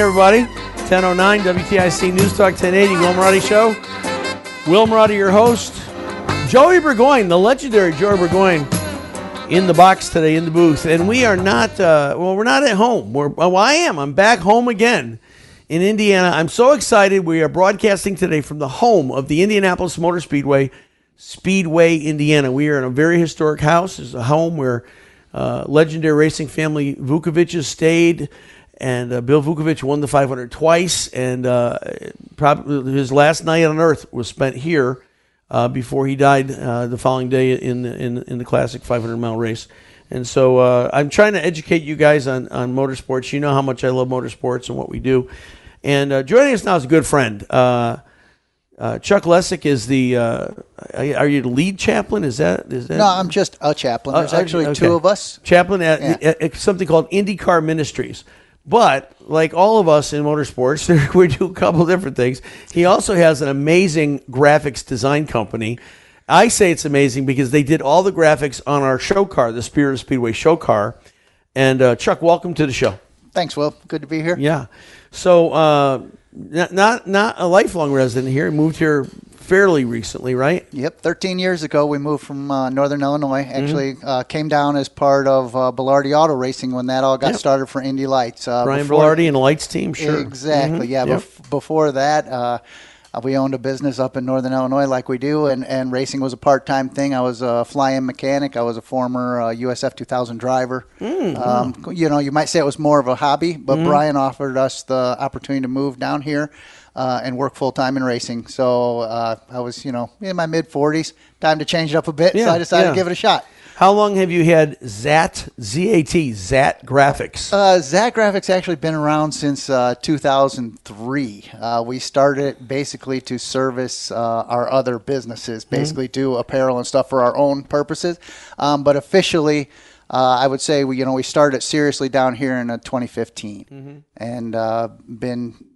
Everybody. 1009 WTIC News Talk 1080 Will Marotti Show. Will Marotti, your host. Joey Burgoyne, the legendary Joey Burgoyne, in the box today in the booth. And we are not, uh, well, we're not at home. We're, well, I am. I'm back home again in Indiana. I'm so excited. We are broadcasting today from the home of the Indianapolis Motor Speedway, Speedway, Indiana. We are in a very historic house. It's a home where uh, legendary racing family Vukoviches stayed and uh, Bill Vukovich won the 500 twice, and uh, probably his last night on Earth was spent here uh, before he died uh, the following day in the, in, in the classic 500 mile race. And so uh, I'm trying to educate you guys on, on motorsports. You know how much I love motorsports and what we do. And uh, joining us now is a good friend. Uh, Chuck Lesick is the. Uh, are you the lead chaplain? Is that is that? No, I'm just a chaplain. There's Uh, actually okay. two of us. Chaplain at, Yeah. at something called IndyCar Ministries. But like all of us in motorsports, we do a couple different things. He also has an amazing graphics design company. I say it's amazing because they did all the graphics on our show car, the Spirit of Speedway show car. And uh, Chuck, welcome to the show. Thanks, Will. Good to be here. Yeah. So uh, not, not not a lifelong resident here. Moved here fairly recently, right? Yep. 13 years ago, we moved from uh, Northern Illinois. Mm-hmm. Actually, uh, came down as part of uh, Belardi Auto Racing when that all got Yep. started for Indy Lights. Uh, Brian before- Belardi and Lights team, sure. Exactly. Mhm. Yeah. Yep. Bef- before that, uh, we owned a business up in Northern Illinois, like we do, and, and racing was a part-time thing. I was a fly-in mechanic. I was a former uh, USF 2000 driver. Mm, Um, you know, you might say it was more of a hobby, but Mm-hmm. Brian offered us the opportunity to move down here. Uh, and work full time in racing. So uh, I was, you know, in my mid 40s. Time to change it up a bit. Yeah, so I decided yeah. to give it a shot. How long have you had ZAT, Z-A-T, ZAT Graphics? Uh, ZAT Graphics actually been around since uh, 2003. Uh, we started it basically to service uh, our other businesses, basically do apparel and stuff for our own purposes. Um, but officially, uh, I would say we, you know, we started seriously down here in uh, 2015, and uh, been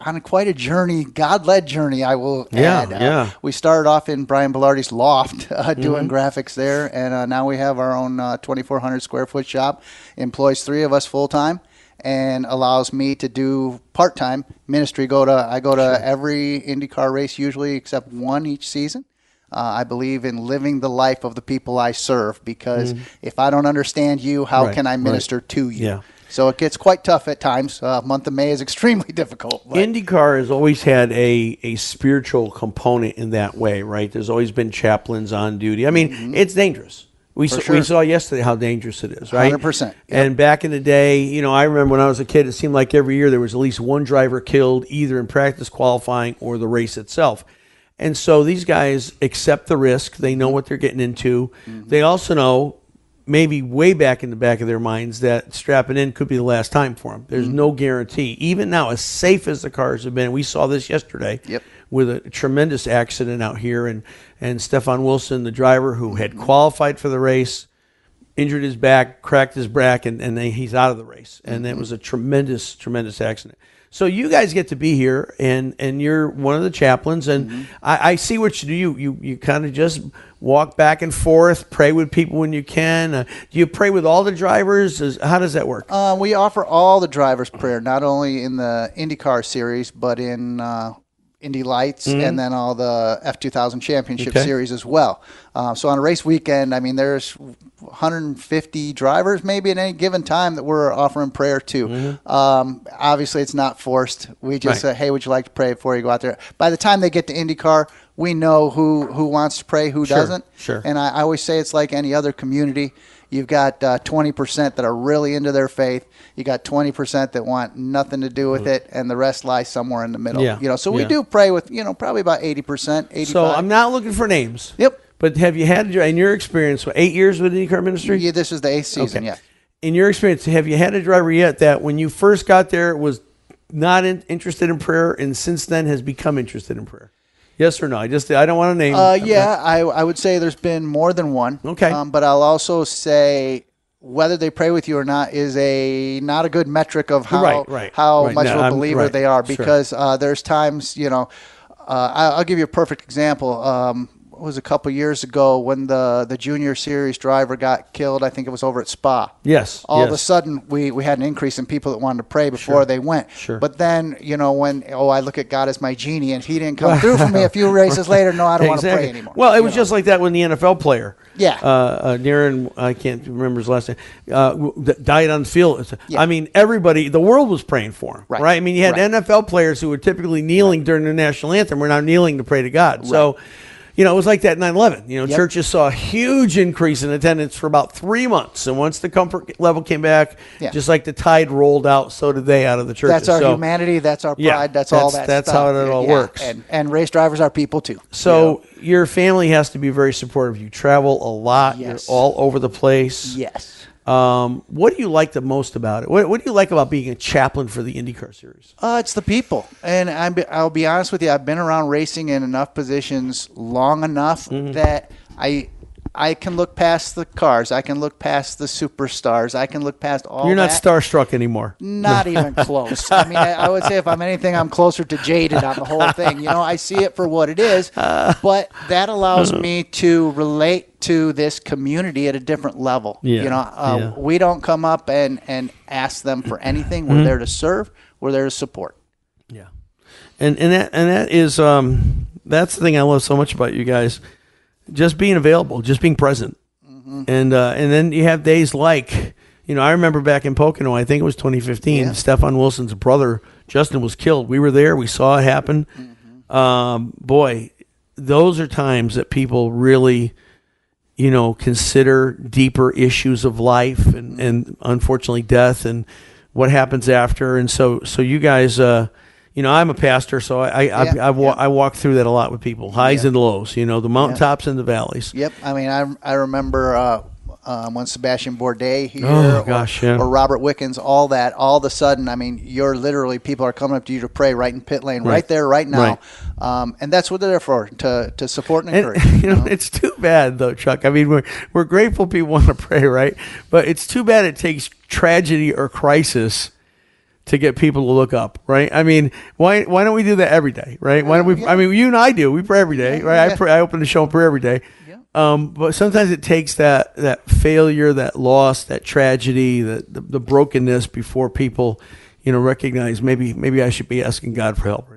on quite a journey, God-led journey. I will Yeah, add. Uh, yeah. we started off in Brian Belardi's loft uh, doing Mm-hmm. graphics there, and uh, now we have our own uh, 2,400 square foot shop. Employs three of us full time, and allows me to do part time ministry. Go to I go to every IndyCar race usually except one each season. Uh, I believe in living the life of the people I serve because if I don't understand you, how Mm-hmm. Right, can I right. minister to you? Yeah. So it gets quite tough at times. Uh, month of May is extremely difficult. but- IndyCar has always had a, a spiritual component in that way, right? There's always been chaplains on duty. I mean, it's dangerous. We, saw, we Mm-hmm. saw yesterday how dangerous it is, right? 100%, yep. And back in the day, you know, I remember when I was a kid, it seemed like every year there was at least one driver killed either in practice qualifying or the race itself. And so these guys accept the risk. They know what they're getting into. Mm-hmm. They also know maybe way back in the back of their minds that strapping in could be the last time for them. There's Mm-hmm. no guarantee. Even now, as safe as the cars have been, we saw this yesterday Yep. with a tremendous accident out here, and and Stefan Wilson, the driver who Mm-hmm. had qualified for the race, injured his back, cracked his back, and, and then he's out of the race. And Mm-hmm. it was a tremendous, tremendous accident. So you guys get to be here, and and you're one of the chaplains, and Mm-hmm. I, I see what you do. You you, you kind of just walk back and forth, pray with people when you can. Uh, do you pray with all the drivers? Is, how does that work? Uh, we offer all the drivers prayer, not only in the IndyCar series, but in uh, Indy Lights and then all the F2000 Championship Mm-hmm. Okay. series as well. Uh, so on a race weekend, I mean, there's 150 drivers maybe at any given time that we're offering prayer to. Um, obviously, it's not forced. We just Mm-hmm. Right. say, hey, would you like to pray before you go out there? By the time they get to IndyCar, we know who, who wants to pray, who Sure, doesn't. sure. And I, I always say it's like any other community. You've got uh, 20% that are really into their faith. You got 20% that want nothing to do with it, and the rest lie somewhere in the middle. Mm. Yeah, You know, so we yeah. do pray with you know probably about 80%, 85. So I'm not looking for names. Yep. But have you had in your experience eight years with IndyCar ministry? Yeah, this is the eighth season. Okay. Yeah. In your experience, have you had a driver yet that when you first got there was not in, interested in prayer, and since then has become interested in prayer? Yes or no? I just I don't want to name. Uh, yeah, I, I would say there's been more than one. Okay. Um, but I'll also say whether they pray with you or not is a not a good metric of how Right, right, how right. much No, of a believer they are sure. because uh, there's times you know uh, I, I'll give you a perfect example. Um, was a couple years ago when the the junior series driver got killed. I think it was over at Spa. Yes. All yes. of a sudden, we, we had an increase in people that wanted to pray before they went. Sure. But then, you know, when oh, I look at God as my genie, and He didn't come through for me a few races later, no, I don't want to pray anymore. Well, it was know? just like that when the NFL player, Yeah. uh, uh, Darren, I can't remember his last name, uh, died on the field. Yeah. I mean, everybody, the world was praying for him, right? Right. I mean, you had Right. NFL players who were typically kneeling during the national anthem. We're now kneeling to pray to God. So, you know, it was like that 9-11. You know, Yep. churches saw a huge increase in attendance for about three months. And once the comfort level came back, Yeah. just like the tide rolled out, so did they out of the churches. That's our So- humanity. That's our pride. Yeah, that's, all that. that's stuff. how it all Yeah, works. And and race drivers are people too. So your family has to be very supportive. You travel a lot. Yes. You're all over the place. yes. Um, what do you like the most about it? What, what do you like about being a chaplain for the IndyCar series? Uh, it's the people, and I'm, I'll be honest with you. I've been around racing in enough positions long enough Mm-hmm. that I I can look past the cars. I can look past the superstars. I can look past all. You're not that. starstruck anymore. Not even close. I mean, I, I would say if I'm anything, I'm closer to jaded on the whole thing. You know, I see it for what it is, but that allows me to relate to this community at a different level. Yeah, You know, uh, yeah. we don't come up and, and ask them for anything. We're there to serve. We're there to support. Yeah, and and that and that is um that's the thing I love so much about you guys, just being available, just being present, and uh, and then you have days like you know I remember back in Pocono, I think it was 2015. Yeah. Stefan Wilson's brother Justin was killed. We were there, we saw it happen. Um, boy, those are times that people really you know, consider deeper issues of life and, and unfortunately death and what happens after. And so, so you guys, uh, you know, I'm a pastor, so I I, Yeah, I, I, wa- yeah. I walk through that a lot with people, highs Yeah. and lows. You know, the mountaintops and the valleys. Yep. I mean, I, I remember uh, um, when Sebastian Bourdais here Oh, or, gosh, yeah. or Robert Wickens, all that, all of a sudden, I mean, you're literally, people are coming up to you to pray right in pit lane, right, Right. there, right now. Right. Um, and that's what they're there for, to, to support and And encourage. you know, it's too bad though, Chuck. I mean, we're we're grateful people want to pray, right? But it's too bad it takes tragedy or crisis to get people to look up, right? I mean, why why don't we do that every day, right? Why don't we? I mean, you and I do. We pray every day, right? I pray. I open the show and pray every day. Um, but sometimes it takes that that failure, that loss, that tragedy, that the, the brokenness before people, you know, recognize maybe maybe I should be asking God for help.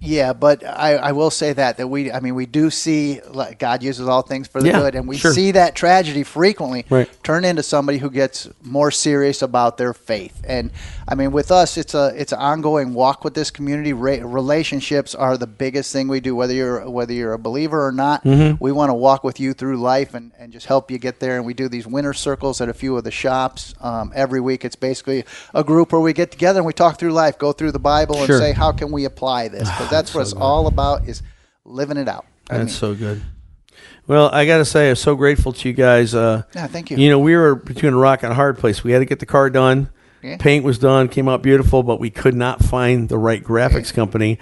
Yeah, but I, I will say that that we I mean we do see like God uses all things for the Yeah, good, and we sure. see that tragedy frequently Right. turn into somebody who gets more serious about their faith. And I mean, with us, it's a it's an ongoing walk with this community. Ra- relationships are the biggest thing we do, whether you're whether you're a believer or not. Mm-hmm. We want to walk with you through life and, and just help you get there. And we do these winter circles at a few of the shops um, every week. It's basically a group where we get together and we talk through life, go through the Bible, and Sure. say how can we apply this because that's what it's all about is living it out. I That's mean, so good. Well, I got to say, I'm so grateful to you guys. Uh, Yeah, thank you. You know, we were between a rock and a hard place. We had to get the car done. Yeah. Paint was done, came out beautiful, but we could not find the right graphics company.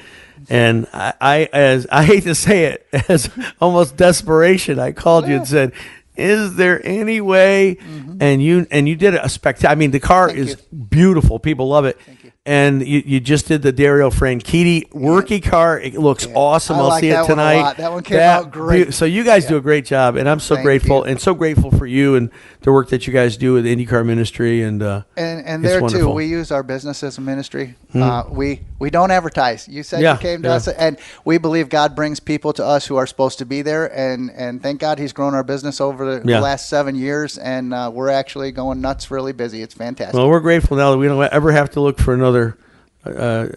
And I, I, as I hate to say it, as almost desperation, I called you and said, "Is there any way?" And you and you did a spectacular. I mean, the car Thank is you. beautiful. People love it. And you, you just did the Dario Franchitti worky car. It looks awesome. I I'll like see that it tonight. That one came out great. So you guys do a great job, and I'm so Thank grateful you. and so grateful for you and the work that you guys do with IndyCar ministry. And uh, And and there wonderful. Hmm. too, we use our business as a ministry. Uh, we we don't advertise. You said Yeah, you came to yeah. us, and we believe God brings people to us who are supposed to be there. And and thank God He's grown our business over the Yeah. last seven years, and uh, we're actually going nuts, really busy. It's fantastic. well, we're grateful now that we don't ever have to look for another uh,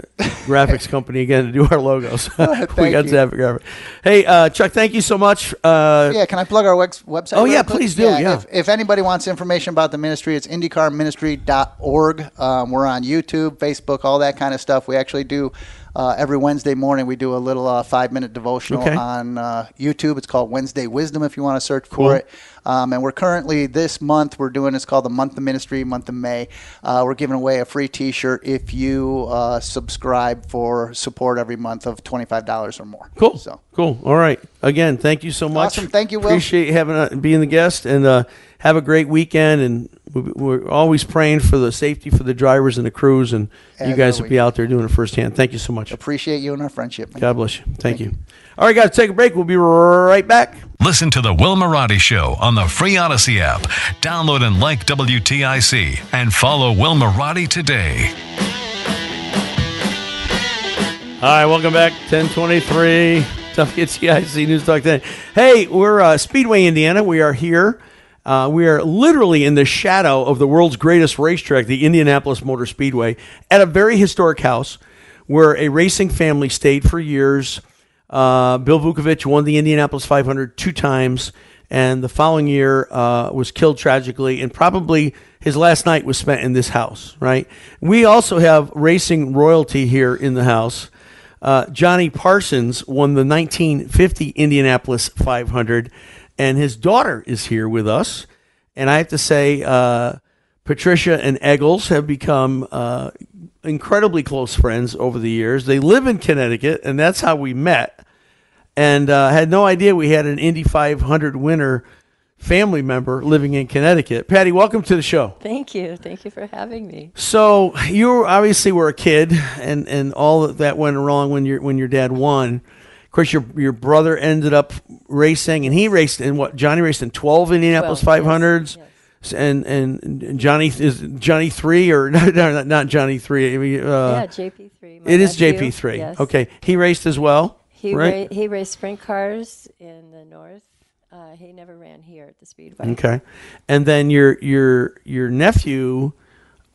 graphics company again to do our logos. we got you. to have a graphic. Hey, uh, Chuck, thank you so much. Uh, yeah, can I plug our wex- website? Oh, yeah, quick? please do, yeah. If, if anybody wants information about the ministry, it's IndyCarMinistry.org. Um, we're on YouTube, Facebook, all that kind of stuff. We actually do uh, every Wednesday morning. We do a little uh, five-minute devotional Okay. on uh, YouTube. It's called Wednesday Wisdom. If you want to search for it. Um, and we're currently this month we're doing it's called the month of ministry, month of May. Uh, we're giving away a free T-shirt if you uh, subscribe for support every month of twenty-five dollars or more. Cool. So. Cool. All right. Again, thank you so much. Awesome. Thank you, Will. Appreciate having being the guest and uh, have a great weekend. And we're always praying for the safety for the drivers and the crews. And you As guys will always. be out there doing it firsthand. Thank you so much. Appreciate you and our friendship. man. God bless you. Thank, you. All right, guys, take a break. We'll be right back. Listen to The Will Marotti Show on the free Odyssey app. Download and like WTIC and follow Will Marotti today. Hi, welcome back. 1023 WTIC News Talk 10. Hey, we're uh, Speedway, Indiana. We are here. Uh, we are literally in the shadow of the world's greatest racetrack, the Indianapolis Motor Speedway, at a very historic house where a racing family stayed for years. Uh, Bill Vukovich won the Indianapolis 500 two times, and the following year uh, was killed tragically, and probably his last night was spent in this house, right? We also have racing royalty here in the house. Uh, Johnny Parsons won the 1950 Indianapolis 500, and his daughter is here with us. And I have to say, uh, Patricia and Eggles have become uh, incredibly close friends over the years. They live in Connecticut, and that's how we met. And uh, had no idea we had an Indy 500 winner family member living in Connecticut. Patty, welcome to the show. Thank you. Thank you for having me. So you obviously were a kid, and, and all that went wrong when your when your dad won. Of course, your your brother ended up racing, and he raced in what Johnny raced in twelve Indianapolis 12, five hundreds, yes, and and Johnny is Johnny three or no, no, not Johnny three. Uh, yeah, JP3. it is. JP three. Yes. Okay, he raced as well, He right? ra- he raced sprint cars in the north. Uh, he never ran here at the speedway. okay, and then your your your nephew,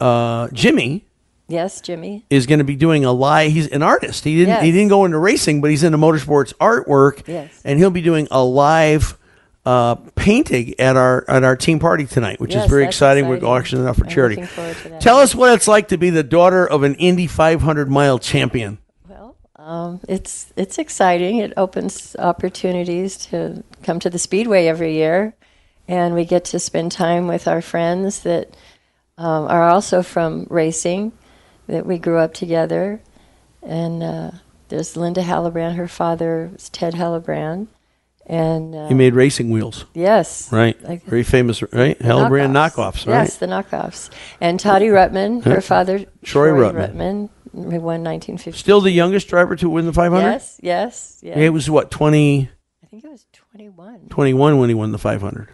uh, Jimmy. Yes, Jimmy. is going to be doing a live. He's an artist. He didn't. He didn't go into racing, but he's into motorsports artwork. Yes. and he'll be doing a live uh, painting at our at our team party tonight, which is very that's exciting. We're auctioning it out for I'm charity. looking forward to that. Tell us what it's like to be the daughter of an Indy 500 mile champion. Well, um, it's it's exciting. It opens opportunities to come to the speedway every year, and we get to spend time with our friends that um, are also from racing, that we grew up together. And uh, there's Linda Halibrand. Her father was Ted Halibrand, and uh, He made racing wheels, yes, right? Like- Very famous, right? Halibrand knockoffs, right? Yes, the knockoffs. And Toddy Ruttman, her father, Troy Troy, Ruttman. Rutman, who won 1950. Still the youngest driver to win the 500. Yes, yes, yes. It was what 20, I think it was 21. 21 when he won the 500.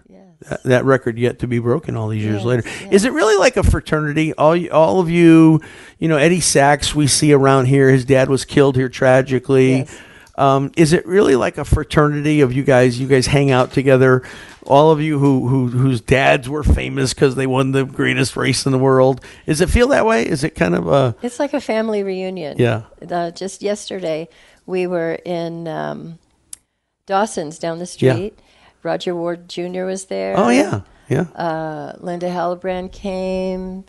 That, that record yet to be broken all these years Yes, later. yes. Is it really like a fraternity? All all of you, you know, Eddie Sachs we see around here. His dad was killed here tragically. Yes. Um, is it really like a fraternity of you guys? You guys hang out together. All of you who, who whose dads were famous because they won the greatest race in the world. Does it feel that way? Is it kind of a It's like a family reunion. Yeah. Uh, just yesterday, we were in um, Dawson's down the Yeah. Rodger Ward Jr. was there. oh yeah yeah Uh, Linda Halibrand came.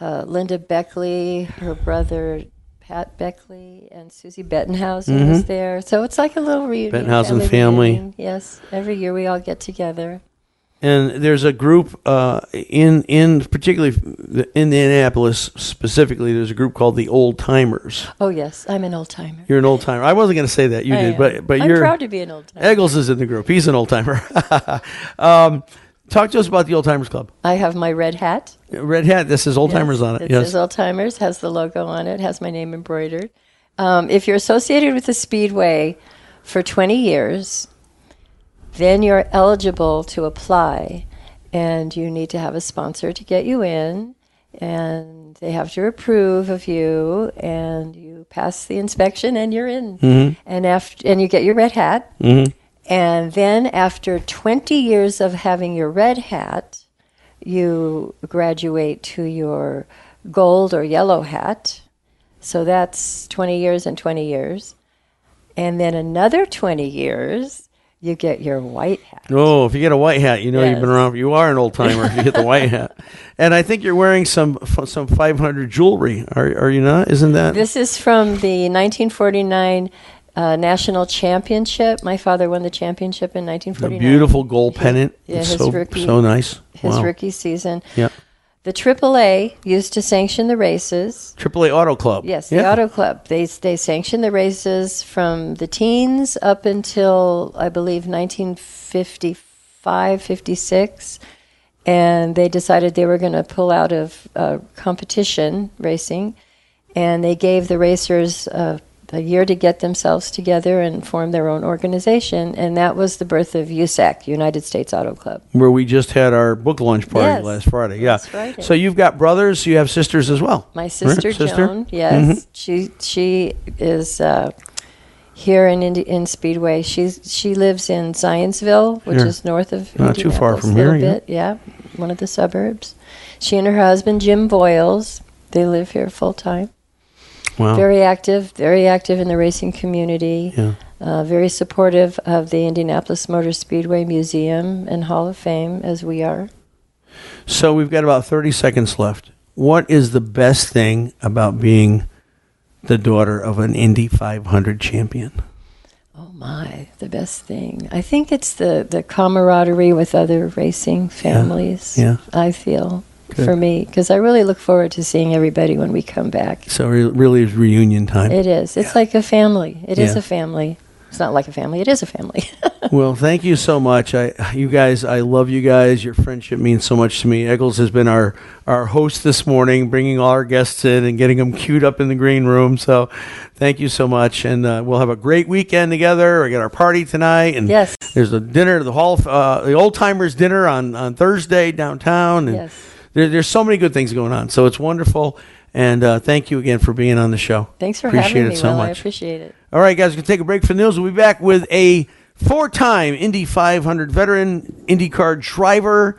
Uh, Linda Beckley, her brother Pat Beckley and Susie Bettenhausen was there. So it's like a little reunion. Mm-hmm. Bettenhausen family. reunion. Yes, every year we all get together. And there's a group uh, in in particularly in Indianapolis specifically. There's a group called the Old Timers. Oh yes, I'm an old timer. You're an old timer. I wasn't going to say that. You I did, am. but but I'm you're proud to be an old timer. Eggles is in the group. He's an old timer. um, talk to us about the Old Timers Club. I have my red hat. Red hat. This is Old Timers Yes, on it. It yes. says Old Timers, has the logo on it, has my name embroidered. Um, if you're associated with the Speedway for 20 years, then you're eligible to apply, and you need to have a sponsor to get you in, and they have to approve of you, and you pass the inspection, and you're in. Mm-hmm. And after, and you get your red hat. And then after 20 years of having your red hat, you graduate to your gold or yellow hat. So that's 20 years and 20 years. And then another 20 years, you get your white hat. Oh, if you get a white hat, you know you've been around. You are an old timer if you get the white hat. And I think you're wearing some some 500 jewelry. Are are you not? Isn't that? This is from the 1949 uh, National Championship. My father won the championship in a 1949. beautiful gold pennant. yeah, his so rookie- so nice. His wow. rookie season. Yeah. The AAA used to sanction the races. AAA Auto Club. Yes, the yeah. Auto Club. They they sanctioned the races from the teens up until I believe 1955, 56, and they decided they were going to pull out of uh, competition racing, and they gave the racers uh, a year to get themselves together and form their own organization, and that was the birth of USAC, United States Auto Club. Where we just had our book launch party Yes, last Friday. Yeah. Friday. So you've got brothers. You have sisters as well. My right? sister, Joan, yes, she she is uh, here in Indi- in Speedway. She's she lives in Zionsville, which is north of Not too far from here, yeah. Yeah, one of the suburbs. She and her husband Jim Boyles, they live here full time. Wow. Very active, very active in the racing community. Yeah. Uh, very supportive of the Indianapolis Motor Speedway Museum and Hall of Fame, as we are. So we've got about 30 seconds left. What is the best thing about being the daughter of an Indy 500 champion? Oh my, the best thing. I think it's the, the camaraderie with other racing families. yeah. I feel Good. for me because I really look forward to seeing everybody when we come back. So it really is reunion time. It is. It's like a family. It is Yeah. a family. It's not like a family. It is a family. well, thank you so much. I, you guys, I love you guys. Your friendship means so much to me. Eccles has been our, our host this morning, bringing all our guests in and getting them queued up in the green room. So thank you so much. And uh, we'll have a great weekend together. We got our party tonight. And Yes. there's a dinner, the Hall, of, uh, the Old Timers dinner on, on Thursday downtown. And Yes. There, there's so many good things going on. So it's wonderful. And uh, thank you again for being on the show. Thanks for Appreciate having it me, so Will. I appreciate it. All right, guys, we're going to take a break for the news. We'll be back with a four time Indy 500 veteran IndyCar driver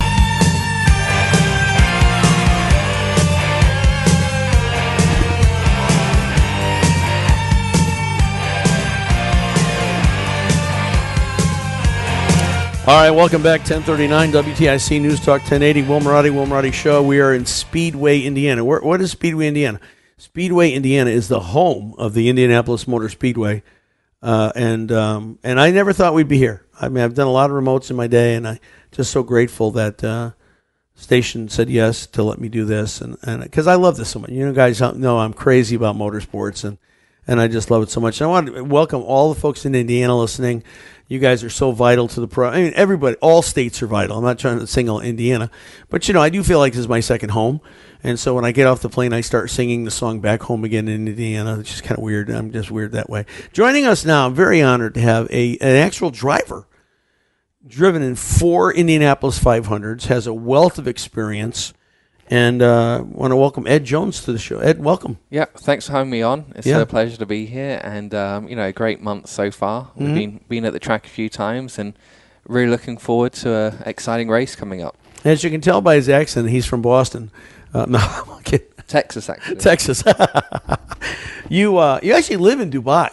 All right, welcome back. 1039 WTIC News Talk 1080, Will Marotti, Will Marotti Show. We are in Speedway, Indiana. Where, what is Speedway, Indiana? Speedway, Indiana is the home of the Indianapolis Motor Speedway. uh, and um, and I never thought we'd be here. I mean, I've done a lot of remotes in my day, and I just so grateful that uh, station said yes to let me do this, and and because I love this so much. You know, guys know I'm crazy about motorsports, and and I just love it so much. And I want to welcome all the folks in Indiana listening. You guys are so vital to the pro. I mean, everybody, all states are vital. I'm not trying to single Indiana, but you know, I do feel like this is my second home. And so when I get off the plane, I start singing the song back home again in Indiana. It's just kind of weird. I'm just weird that way. Joining us now, I'm very honored to have a an actual driver driven in four Indianapolis 500s, has a wealth of experience, and uh, want to welcome Ed Jones to the show. Ed, welcome. Yeah, thanks for having me on. It's Yeah. a pleasure to be here, and um, you know, a great month so far. Mm-hmm. We've been been at the track a few times, and really looking forward to a exciting race coming up. As you can tell by his accent, he's from Boston. Uh, no, I'm kidding. Texas, actually. Texas. you uh, you actually live in Dubai,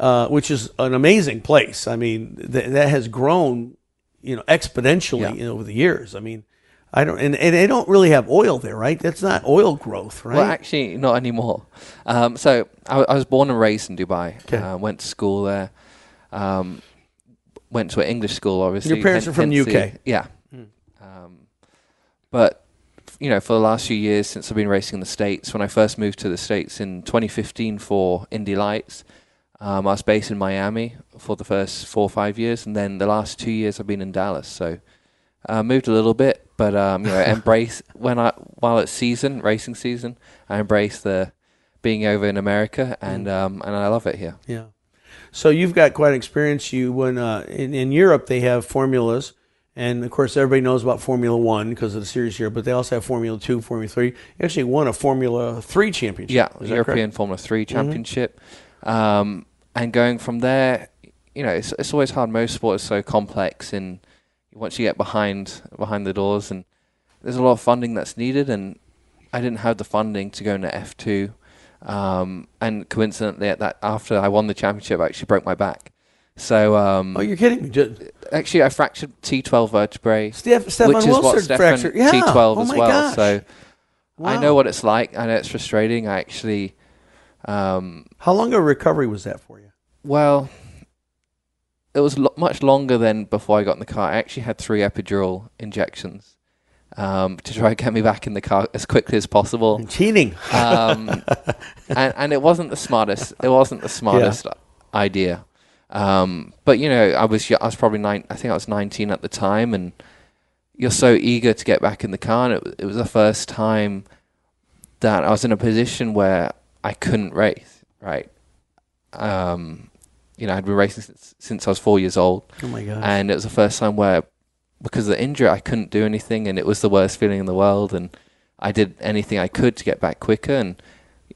uh, which is an amazing place. I mean, th- that has grown, you know, exponentially Yeah. you know, over the years. I mean, I don't, and, and they don't really have oil there, right? That's not oil growth, right? Well, actually, not anymore. Um, so I was born and raised in Dubai. Okay. Uh, went to school there. Um, went to an English school, obviously. Your parents hen- are from hence UK? the- yeah. Um, but you know, for the last few years since I've been racing in the states, when I first moved to the states in 2015 for Indy Lights, um, I was based in Miami for the first four or five years, and then the last two years I've been in Dallas. So uh, moved a little bit, but um, you know, embrace when I while it's season racing season, I embrace the being over in America, and Mm. um, and I love it here. Yeah. So you've got quite an experience. You when uh, in in Europe they have formulas, and of course everybody knows about Formula One because of the series here. But they also have Formula Two, Formula Three. You actually won a Formula Three championship. Yeah, Is European? Mm-hmm. Formula 3 Championship. Um, and going from there, you know, it's, it's always hard. Most sport is so complex, and once you get behind behind the doors, and there's a lot of funding that's needed, and I didn't have the funding to go into F2. Um, and coincidentally, at that after I won the championship, I actually broke my back. So um, Oh, you're kidding me. Just, actually, I fractured T12 vertebrae, Steph, Stefan which is what Wilson Stefan fractured. Yeah. T12 oh as well. Gosh. So I know what it's like. I know it's frustrating. I actually. Um, How long of a recovery was that for you? well, it was lo- much longer than before I got in the car. I actually had three epidural injections um, to try and get me back in the car as quickly as possible. Cheating. Um, and, and it wasn't the smartest. It wasn't the smartest idea. Um, but you know, I was I was probably nine. I think I was nineteen at the time, and you're so eager to get back in the car. And it, it was the first time that I was in a position where I couldn't race. Right. Um, you know, I'd been racing since, since I was four years old, Oh my gosh. and it was the first time where, because of the injury, I couldn't do anything, and it was the worst feeling in the world. And I did anything I could to get back quicker. And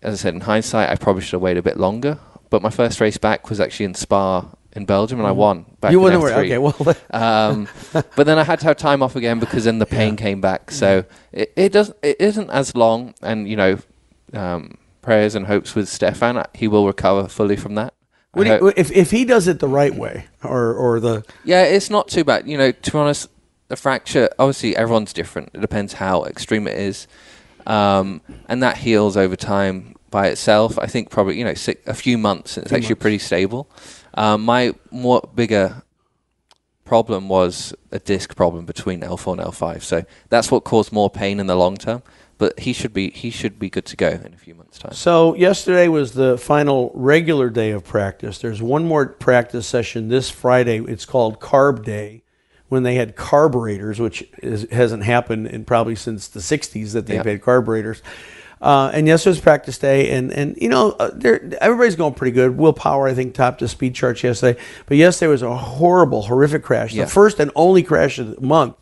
as I said, in hindsight, I probably should have waited a bit longer. But my first race back was actually in Spa in Belgium, and I won. Back you in wouldn't worry. F3. Okay. Well. Um, but then I had to have time off again because then the pain came back. So it, it doesn't it isn't as long, and you know, um, prayers and hopes with Stefan, he will recover fully from that. I What do if if he does it the right way, or or the yeah, it's not too bad. You know, to be honest, the fracture, obviously, everyone's different. It depends how extreme it is. Um, and that heals over time by itself. I think probably, you know, six, a few months, it's actually pretty stable. Um, my more bigger problem was a disc problem between L4 and L5. So that's what caused more pain in the long term. But he should be he should be good to go in a few months' time. So yesterday was the final regular day of practice. There's one more practice session this Friday. It's called Carb Day, when they had carburetors, which is, hasn't happened in probably since the '60s that they've had carburetors. Uh, and yesterday's practice day, and and you know, uh, everybody's going pretty good. Will Power, I think, topped the speed charts yesterday, but yesterday was a horrible, horrific crash. Yeah. The first and only crash of the month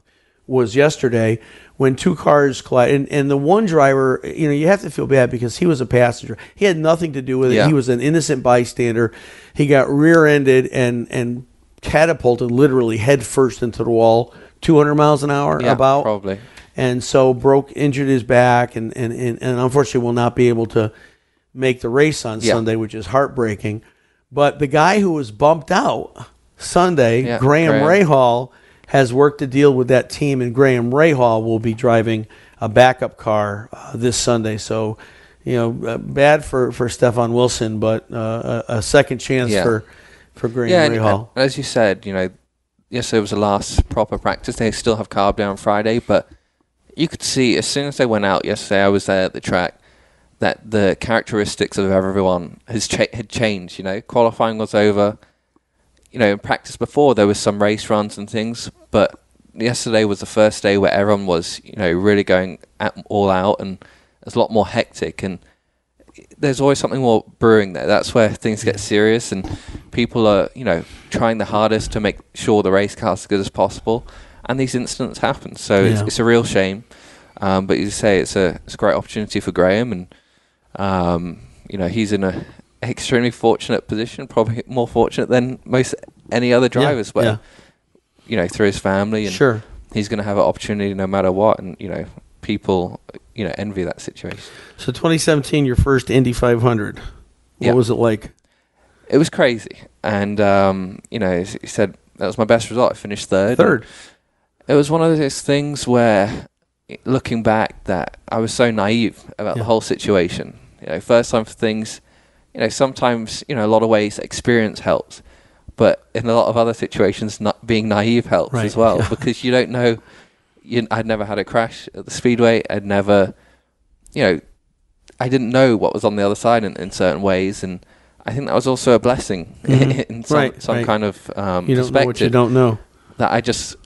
was yesterday when two cars collided. And, and the one driver, you know, you have to feel bad because he was a passenger. He had nothing to do with it. Yeah. He was an innocent bystander. He got rear-ended and and catapulted literally head first into the wall, 200 miles an hour Yeah, about. probably. And so broke, injured his back, and, and, and, and unfortunately will not be able to make the race on Yeah. Sunday, which is heartbreaking. But the guy who was bumped out Sunday, Graham, Graham. Rahal, has worked a deal with that team, and Graham Rahal will be driving a backup car uh, this Sunday. So you know, uh, bad for for Stefan Wilson, but uh, a, a second chance Yeah. for for Graham yeah, Rahal. and as you said, you know, yes, yesterday was the last proper practice. They still have carb day on Friday, but you could see as soon as they went out yesterday, I was there at the track, that the characteristics of everyone has cha- had changed. You know, qualifying was over. You know, in practice before there was some race runs and things, but yesterday was the first day where everyone was, you know, really going at, all out, and it was a lot more hectic and there's always something more brewing there. That's where things get serious, and people are, you know, trying the hardest to make sure the race car's as good as possible. And these incidents happen, so Yeah. it's, it's a real shame. Um, but you say, it's a it's a great opportunity for Graham, and um, you know he's in a extremely fortunate position, probably more fortunate than most any other drivers. where yeah. you know through his family, and Sure. he's going to have an opportunity no matter what, and you know people, you know, envy that situation. So 2017, your first Indy 500. What Yeah. was it like? It was crazy, and um, you know, he said that was my best result. I finished third. Third. It was one of those things where, looking back, that I was so naive about Yeah. the whole situation. You know, first time for things. You know, sometimes you know a lot of ways experience helps, but in a lot of other situations, not being naive helps Right. as well Yeah. because you don't know. You, I'd never had a crash at the speedway. I'd never, you know, I didn't know what was on the other side in, in certain ways, and I think that was also a blessing Mhm. in some Right, some right. kind of um, You don't know what you don't know. that I just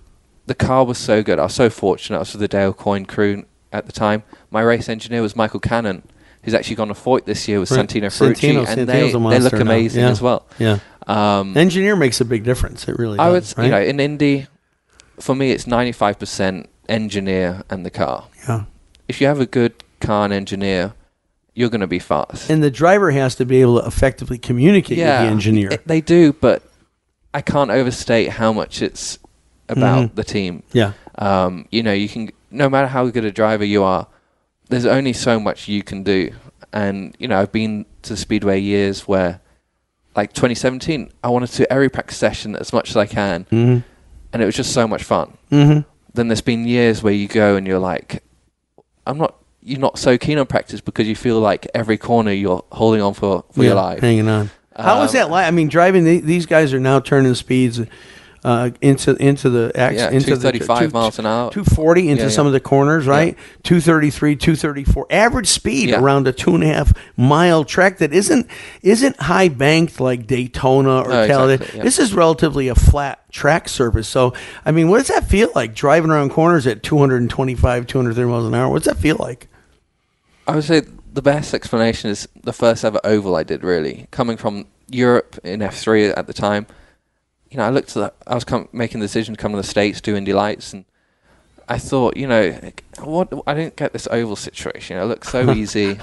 the car was so good. I was so fortunate. I was with the Dale Coyne crew at the time. My race engineer was Michael Cannon, who's actually gone to Foyt this year with. Santino Ferrucci, Santino- and Santino's they, they look amazing Yeah. as well. Yeah. Um, Engineer makes a big difference. It really I would, does. s- right? you know, in Indy, for me, it's ninety five percent engineer and the car. yeah. If you have a good car and engineer, you're going to be fast. And the driver has to be able to effectively communicate with the engineer. it- they do, but I can't overstate how much it's about Mhm. the team. yeah. Um, you know, you can no matter how good a driver you are, there's only so much you can do. And you know, I've been to Speedway years where, like 2017, I wanted to do every practice session as much as I can, Mm-hmm. and it was just so much fun. Mm-hmm. Then there's been years where you go and you're like, I'm not. You're not so keen on practice because you feel like every corner you're holding on for for your life. Hanging on. How is Um, that like? I mean, driving the, these guys are now turning speeds uh, into into the ax- Yeah, into the 235 miles an hour. 240 into Yeah, some yeah. of the corners, right? 233, 234, average speed around a two and a half mile track that isn't isn't high banked like Daytona or No, Talladega. exactly. This is relatively a flat track surface. So, I mean, what does that feel like driving around corners at 225, 230 miles an hour? What's that feel like? I would say the best explanation is the first ever oval I did. Really, coming from Europe in F three at the time, you know, I looked at that. I was com- making the decision to come to the states, do Indy Lights, and I thought, you know, what I didn't get this oval situation. It looked so easy.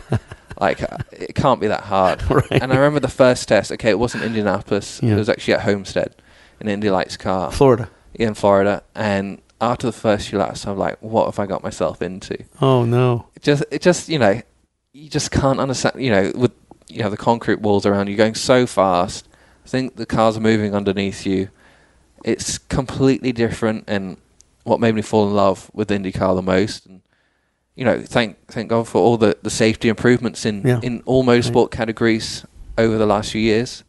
Like uh, it can't be that hard. Right. And I remember the first test. Okay, it wasn't Indianapolis. Yeah. It was actually at Homestead, in Indy Lights car Florida. in Florida. And after the first few laps, I'm like, what have I got myself into? Oh no. it just it just you know you just can't understand you know with you know the concrete walls around you going so fast think the cars are moving underneath you it's completely different and what made me fall in love with IndyCar the most and you know thank thank God for all the, the safety improvements in Yeah. in all motorsport categories over the last few years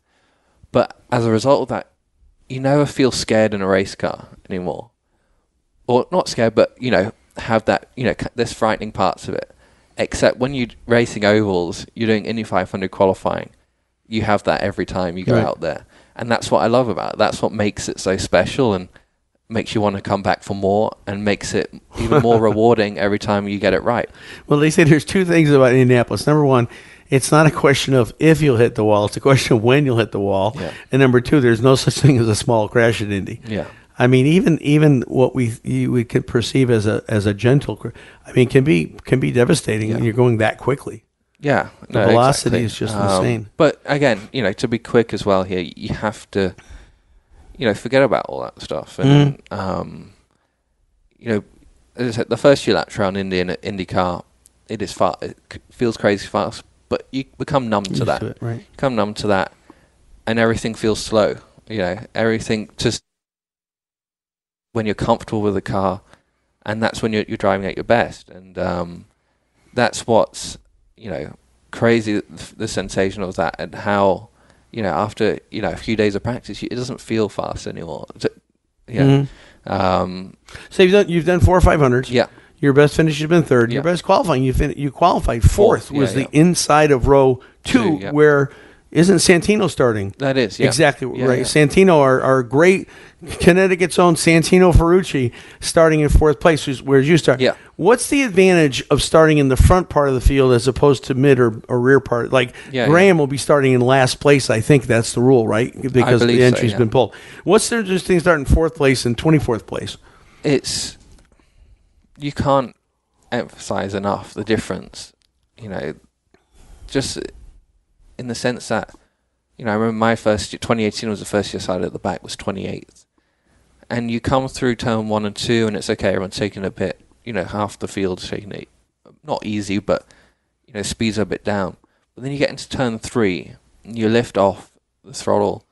but as a result of that you never feel scared in a race car anymore or not scared, but you know, have that you know, there's frightening parts of it. Except when you're racing ovals, you're doing Indy 500 qualifying. You have that every time you go Right. out there, and that's what I love about it. That's what makes it so special and makes you want to come back for more, and makes it even more rewarding every time you get it right. Well, they say there's two things about Indianapolis. Number one, it's not a question of if you'll hit the wall; it's a question of when you'll hit the wall. Yeah. And number two, there's no such thing as a small crash at Indy. Yeah. I mean, even even what we you, we could perceive as a as a gentle, I mean, can be can be devastating when Yeah. you're going that quickly. Yeah, The velocity is just insane. But again, you know, to be quick as well here, you have to, you know, forget about all that stuff. And Mm-hmm. um, you know, as I said, the first few laps around Indy in IndyCar, it is fast. It feels crazy fast, but you become numb to that. to it, right? Become numb to that, and everything feels slow. You know, everything just when you're comfortable with the car, and that's when you're, you're driving at your best. And um, that's what's you know crazy the, the sensation of that and how you know after you know a few days of practice, you, it doesn't feel fast anymore. Yeah. Mm-hmm. Um, So you've done you've done four or five hundreds. yeah. Your best finish has been third. Your best qualifying, you fin- you qualified fourth. Fourth, was yeah, the yeah. inside of row two, Two, yeah. where isn't Santino starting? That is yeah. Exactly Yeah, right. yeah. Santino, our, our great Connecticut's own Santino Ferrucci, starting in fourth place. who's- Where's you start? Yeah. What's the advantage of starting in the front part of the field as opposed to mid or, or rear part? Like Graham will be starting in last place. I think that's the rule, right? Because the so, entry's yeah. been pulled. What's the between starting fourth place and twenty fourth place? it's you can't emphasize enough the difference you know just in the sense that you know i remember my first year 2018 was the first year I started at the back was 28th and you come through turn one and two and it's okay everyone's taking a bit you know half the field's taking it not easy but you know speeds are a bit down but then you get into turn three and you lift off the throttle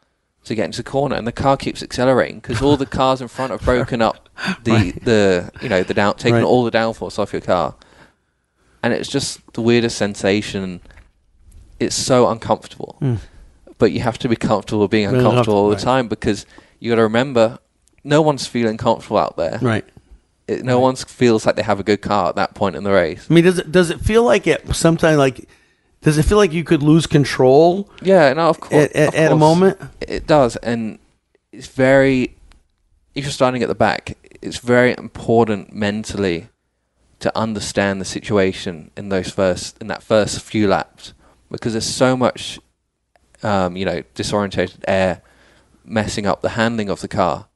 to get into the corner, and the car keeps accelerating because all the cars in front have broken up the the you know the down taking Right. all the downforce off your car, and it's just the weirdest sensation. It's so uncomfortable, hmm. but you have to be comfortable being Being uncomfortable all the uncomfortable, time because you got to remember, no one's feeling comfortable out there. Right. It, no one feels like they have a good car at that point in the race. I mean, does it does it feel like it sometimes like does it feel like you could lose control Yeah, no, of course. at, at, of at a moment? It does, and it's very. If you're starting at the back, it's very important mentally to understand the situation in those first in that first few laps because there's so much, um, you know, disorientated air messing up the handling of the car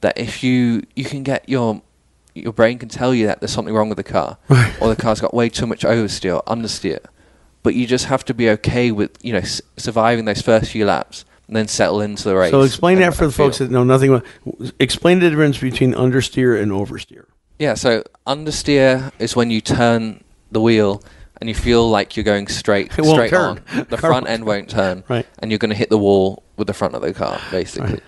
that if you you can get your your brain can tell you that there's something wrong with the car or the car's got way too much oversteer or understeer but you just have to be okay with you know s- surviving those first few laps and then settle into the race. So explain that for the and folks that know nothing about. Explain the difference between understeer and oversteer. Yeah, so understeer is when you turn the wheel and you feel like you're going straight It straight on. The Car front end won't turn, Right. and you're going to hit the wall with the front of the car, basically.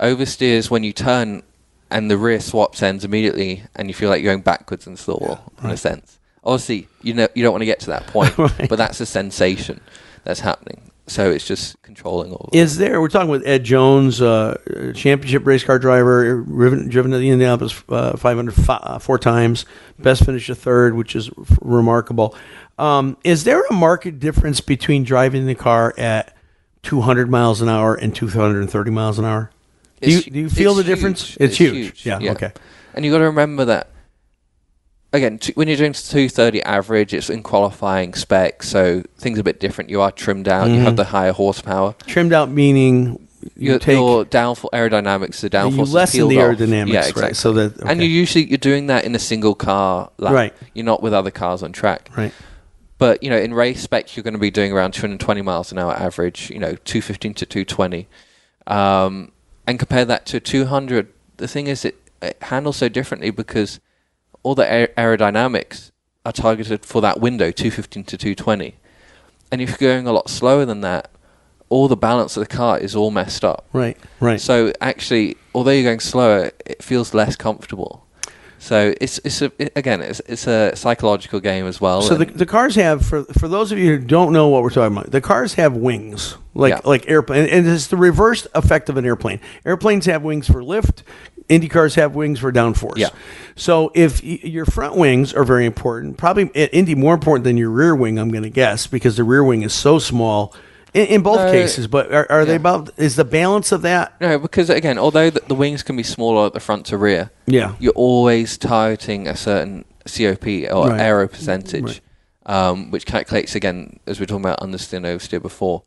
Oversteer is when you turn and the rear swaps ends immediately, and you feel like you're going backwards into the wall, in a sense. Obviously, you know you don't want to get to that point, Right. but that's a sensation that's happening. So it's just controlling all. of Is there? We're talking with Ed Jones, uh, championship race car driver, driven, driven to the Indianapolis uh, 500 fi- uh, four times, best finish a third, which is remarkable. Um, is there a market difference between driving the car at 200 miles an hour and 230 miles an hour? Do you, do you feel it's the difference? huge. It's, huge. Yeah, Okay. And you got to remember that again t- when you're doing 230 average, it's in qualifying spec, so things are a bit different. You are trimmed out. You Mm-hmm. have the higher horsepower. Trimmed out meaning you Your, take your downfall aerodynamics, the downforce you lessen the off. aerodynamics, Yeah, right, exactly. so that- and okay. you usually you're doing that in a single car lap. Right. You're not with other cars on track. right. But you know, in race spec, you're going to be doing around 220 miles an hour average. You know, 215 to 220, um, and compare that to 200. The thing is, it, it handles so differently because all the aer- aerodynamics are targeted for that window, 215 to 220. And if you're going a lot slower than that, all the balance of the car is all messed up. Right. Right. So actually, although you're going slower, it feels less comfortable. So it's it's a, it- again it's it's a psychological game as well. So the, the cars have for for those of you who don't know what we're talking about, the cars have wings like Yeah. like airplane, and it's the reversed effect of an airplane. Airplanes have wings for lift. Indy cars have wings for downforce. Yeah. So if y- your front wings are very important, probably at Indy more important than your rear wing, I'm going to guess, because the rear wing is so small in, in both No. cases. But are, are they Yeah. about? Is the balance of that? No, because again, although the, the wings can be smaller at the front to rear, Yeah. you're always targeting a certain COP or Right. aero percentage, um, which calculates again, as we were talking about understeer and oversteer before,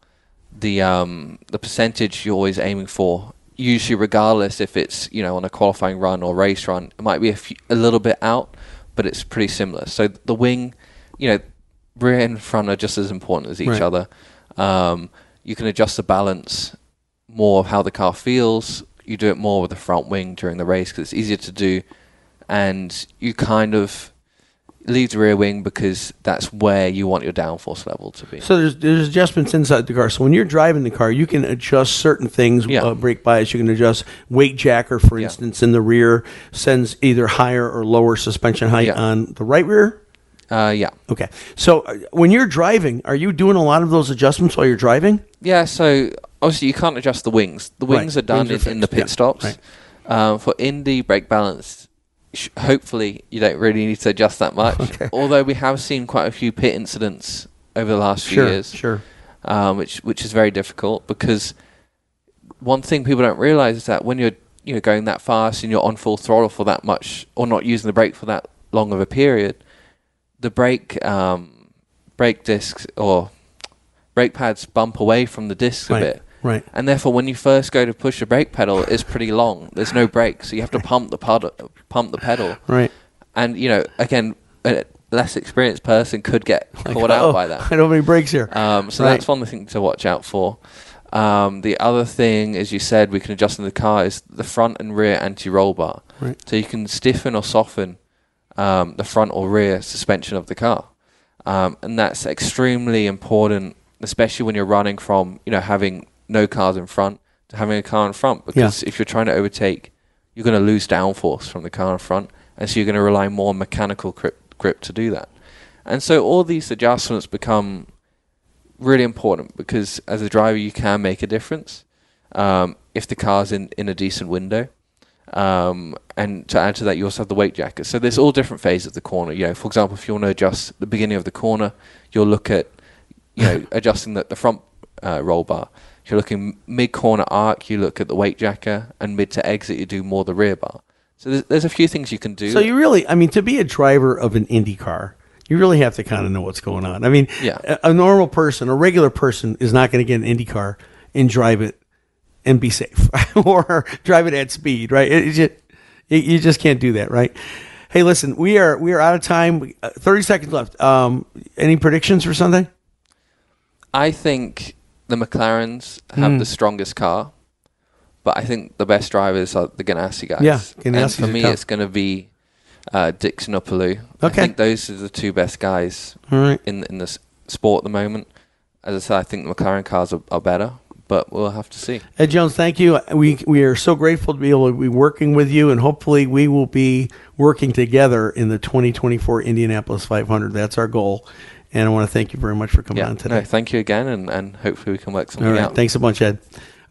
the um, the percentage you're always aiming for. Usually, regardless if it's you know on a qualifying run or race run, it might be a, few, a little bit out, but it's pretty similar. So the wing, you know, rear and front are just as important as each Right. other. Um, you can adjust the balance more of how the car feels. You do it more with the front wing during the race because it's easier to do, and you kind of leave the rear wing because that's where you want your downforce level to be. So there's there's adjustments inside the car. So when you're driving the car, you can adjust certain things. Yeah. Uh, brake bias. You can adjust weight jacker, for Yeah. instance, in the rear sends either higher or lower suspension height Yeah. on the right rear. Uh, yeah. Okay. So uh, when you're driving, are you doing a lot of those adjustments while you're driving? Yeah, so obviously you can't adjust the wings. The wings Right, are done wings are in, in the pit stops. right. Um, for Indy brake balance, hopefully you don't really need to adjust that much. Okay. Although we have seen quite a few pit incidents over the last few Sure. years, Sure. um, which which is very difficult because one thing people don't realize is that when you're you know going that fast and you're on full throttle for that much or not using the brake for that long of a period, the brake um, brake discs or brake pads bump away from the discs Right. a bit. Right. And therefore, when you first go to push the brake pedal, it's pretty long. There's no brake, so you have to pump the pedal, pump the pedal. Right. And you know, again, a less experienced person could get Like, caught oh, out by that. I don't have any brakes here. Um, so Right. that's one thing to watch out for. Um, the other thing, as you said, we can adjust in the car is the front and rear anti-roll bar. Right. So you can stiffen or soften um, the front or rear suspension of the car, um, and that's extremely important, especially when you're running from you know having no cars in front to having a car in front. Because if you're trying to overtake, you're going to lose downforce from the car in front, and so you're going to rely more on mechanical grip, grip to do that. And so all these adjustments become really important because as a driver you can make a difference um, if the car's in, in a decent window. Um, and to add to that, you also have the weight jacker. So there's all different phases of the corner. You know, for example, if you want to adjust the beginning of the corner, you'll look at you know adjusting the, the front uh, roll bar. You're looking mid corner arc, you look at the weight jacker, and mid to exit, you do more the rear bar. So there's, there's a few things you can do. So you really, I mean, to be a driver of an Indy car, you really have to kind of know what's going on. I mean, Yeah. a, a normal person, a regular person, is not going to get an Indy car and drive it and be safe or drive it at speed, right? It, it just, it, you just can't do that, right? Hey, listen, we are we are out of time. Uh, Thirty seconds left. Um, any predictions for Sunday? I think the McLarens have Hmm. the strongest car, but I think the best drivers are the Ganassi guys. Yeah, and for me, tough. it's going to be uh, Dixon or Palou. I think those are the two best guys right. in in the sport at the moment. As I said, I think the McLaren cars are, are better, but we'll have to see. Ed Jones, thank you. We we are so grateful to be able to be working with you, and hopefully we will be working together in the 2024 Indianapolis 500. That's our goal, and I want to thank you very much for coming Yeah, on today. no, thank you again, and, and hopefully we can work something All right, out. thanks a bunch, Ed.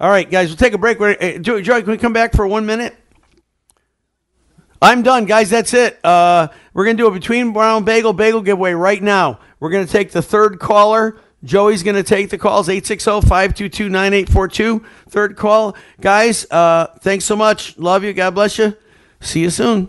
All right, guys, we'll take a break. We're- uh, Joey, Joey, can we come back for one minute? I'm done, guys. That's it. Uh, we're gonna do a between brown bagel bagel giveaway right now. We're gonna take the third caller. Joey's gonna take the calls 860-522-9842. Third call, guys. Uh, thanks so much. Love you. God bless you. See you soon.